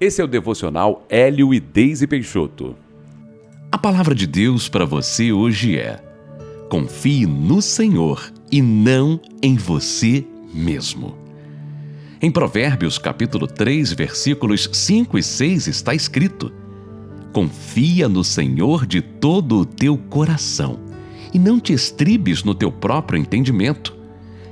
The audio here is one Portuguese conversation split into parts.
Esse é o devocional Hélio e Deise Peixoto. A palavra de Deus para você hoje é: confie no Senhor e não em você mesmo. Em Provérbios capítulo 3, versículos 5 e 6 está escrito: Confia no Senhor de todo o teu coração e não te estribes no teu próprio entendimento.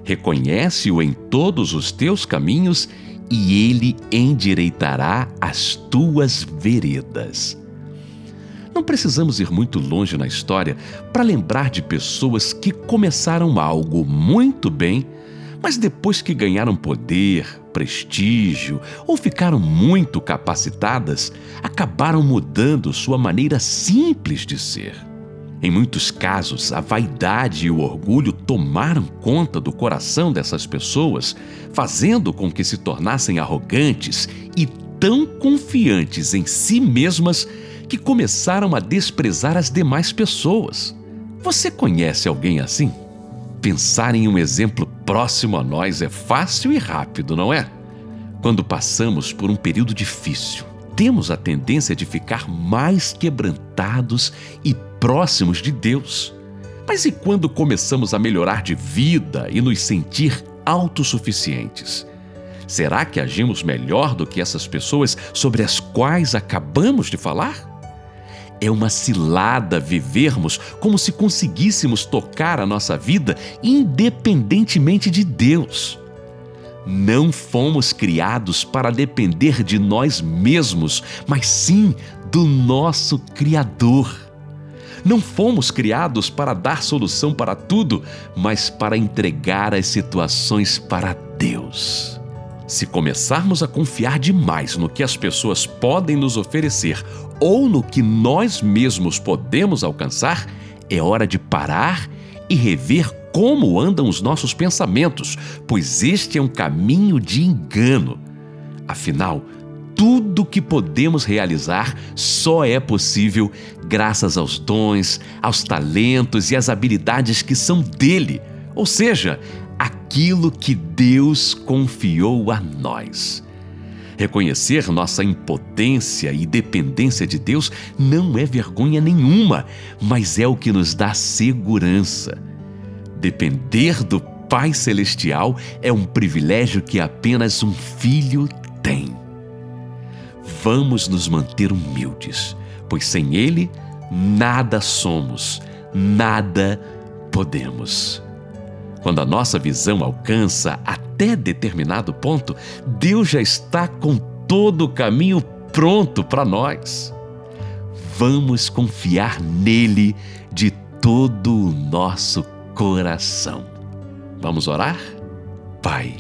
Reconhece-o em todos os teus caminhos e ele endireitará as tuas veredas. Não precisamos ir muito longe na história para lembrar de pessoas que começaram algo muito bem, mas depois que ganharam poder, prestígio ou ficaram muito capacitadas, acabaram mudando sua maneira simples de ser. Em muitos casos, a vaidade e o orgulho tomaram conta do coração dessas pessoas, fazendo com que se tornassem arrogantes e tão confiantes em si mesmas que começaram a desprezar as demais pessoas. Você conhece alguém assim? Pensar em um exemplo próximo a nós é fácil e rápido, não é? Quando passamos por um período difícil, temos a tendência de ficar mais quebrantados e próximos de Deus. Mas e quando começamos a melhorar de vida e nos sentir autossuficientes? Será que agimos melhor do que essas pessoas sobre as quais acabamos de falar? É uma cilada vivermos como se conseguíssemos tocar a nossa vida independentemente de Deus. Não fomos criados para depender de nós mesmos, mas sim do nosso Criador. Não fomos criados para dar solução para tudo, mas para entregar as situações para Deus. Se começarmos a confiar demais no que as pessoas podem nos oferecer ou no que nós mesmos podemos alcançar, é hora de parar e rever como andam os nossos pensamentos, pois este é um caminho de engano. Afinal, tudo que podemos realizar só é possível graças aos dons, aos talentos e às habilidades que são dele, ou seja, aquilo que Deus confiou a nós. Reconhecer nossa impotência e dependência de Deus não é vergonha nenhuma, mas é o que nos dá segurança. Depender do Pai Celestial é um privilégio que apenas um filho tem. Vamos nos manter humildes, pois sem Ele nada somos, nada podemos. Quando a nossa visão alcança até determinado ponto, Deus já está com todo o caminho pronto para nós. Vamos confiar nele de todo o nosso coração. Vamos orar? Pai,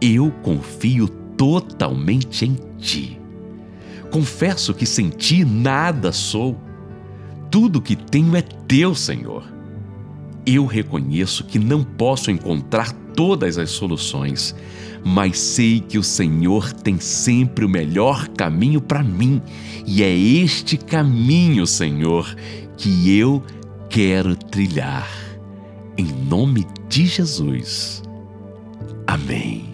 eu confio totalmente em Ti. Confesso que sem Ti nada sou. Tudo que tenho é Teu, Senhor. Eu reconheço que não posso encontrar todas as soluções, mas sei que o Senhor tem sempre o melhor caminho para mim, e é este caminho, Senhor, que eu quero trilhar. Em nome de Jesus. Amém.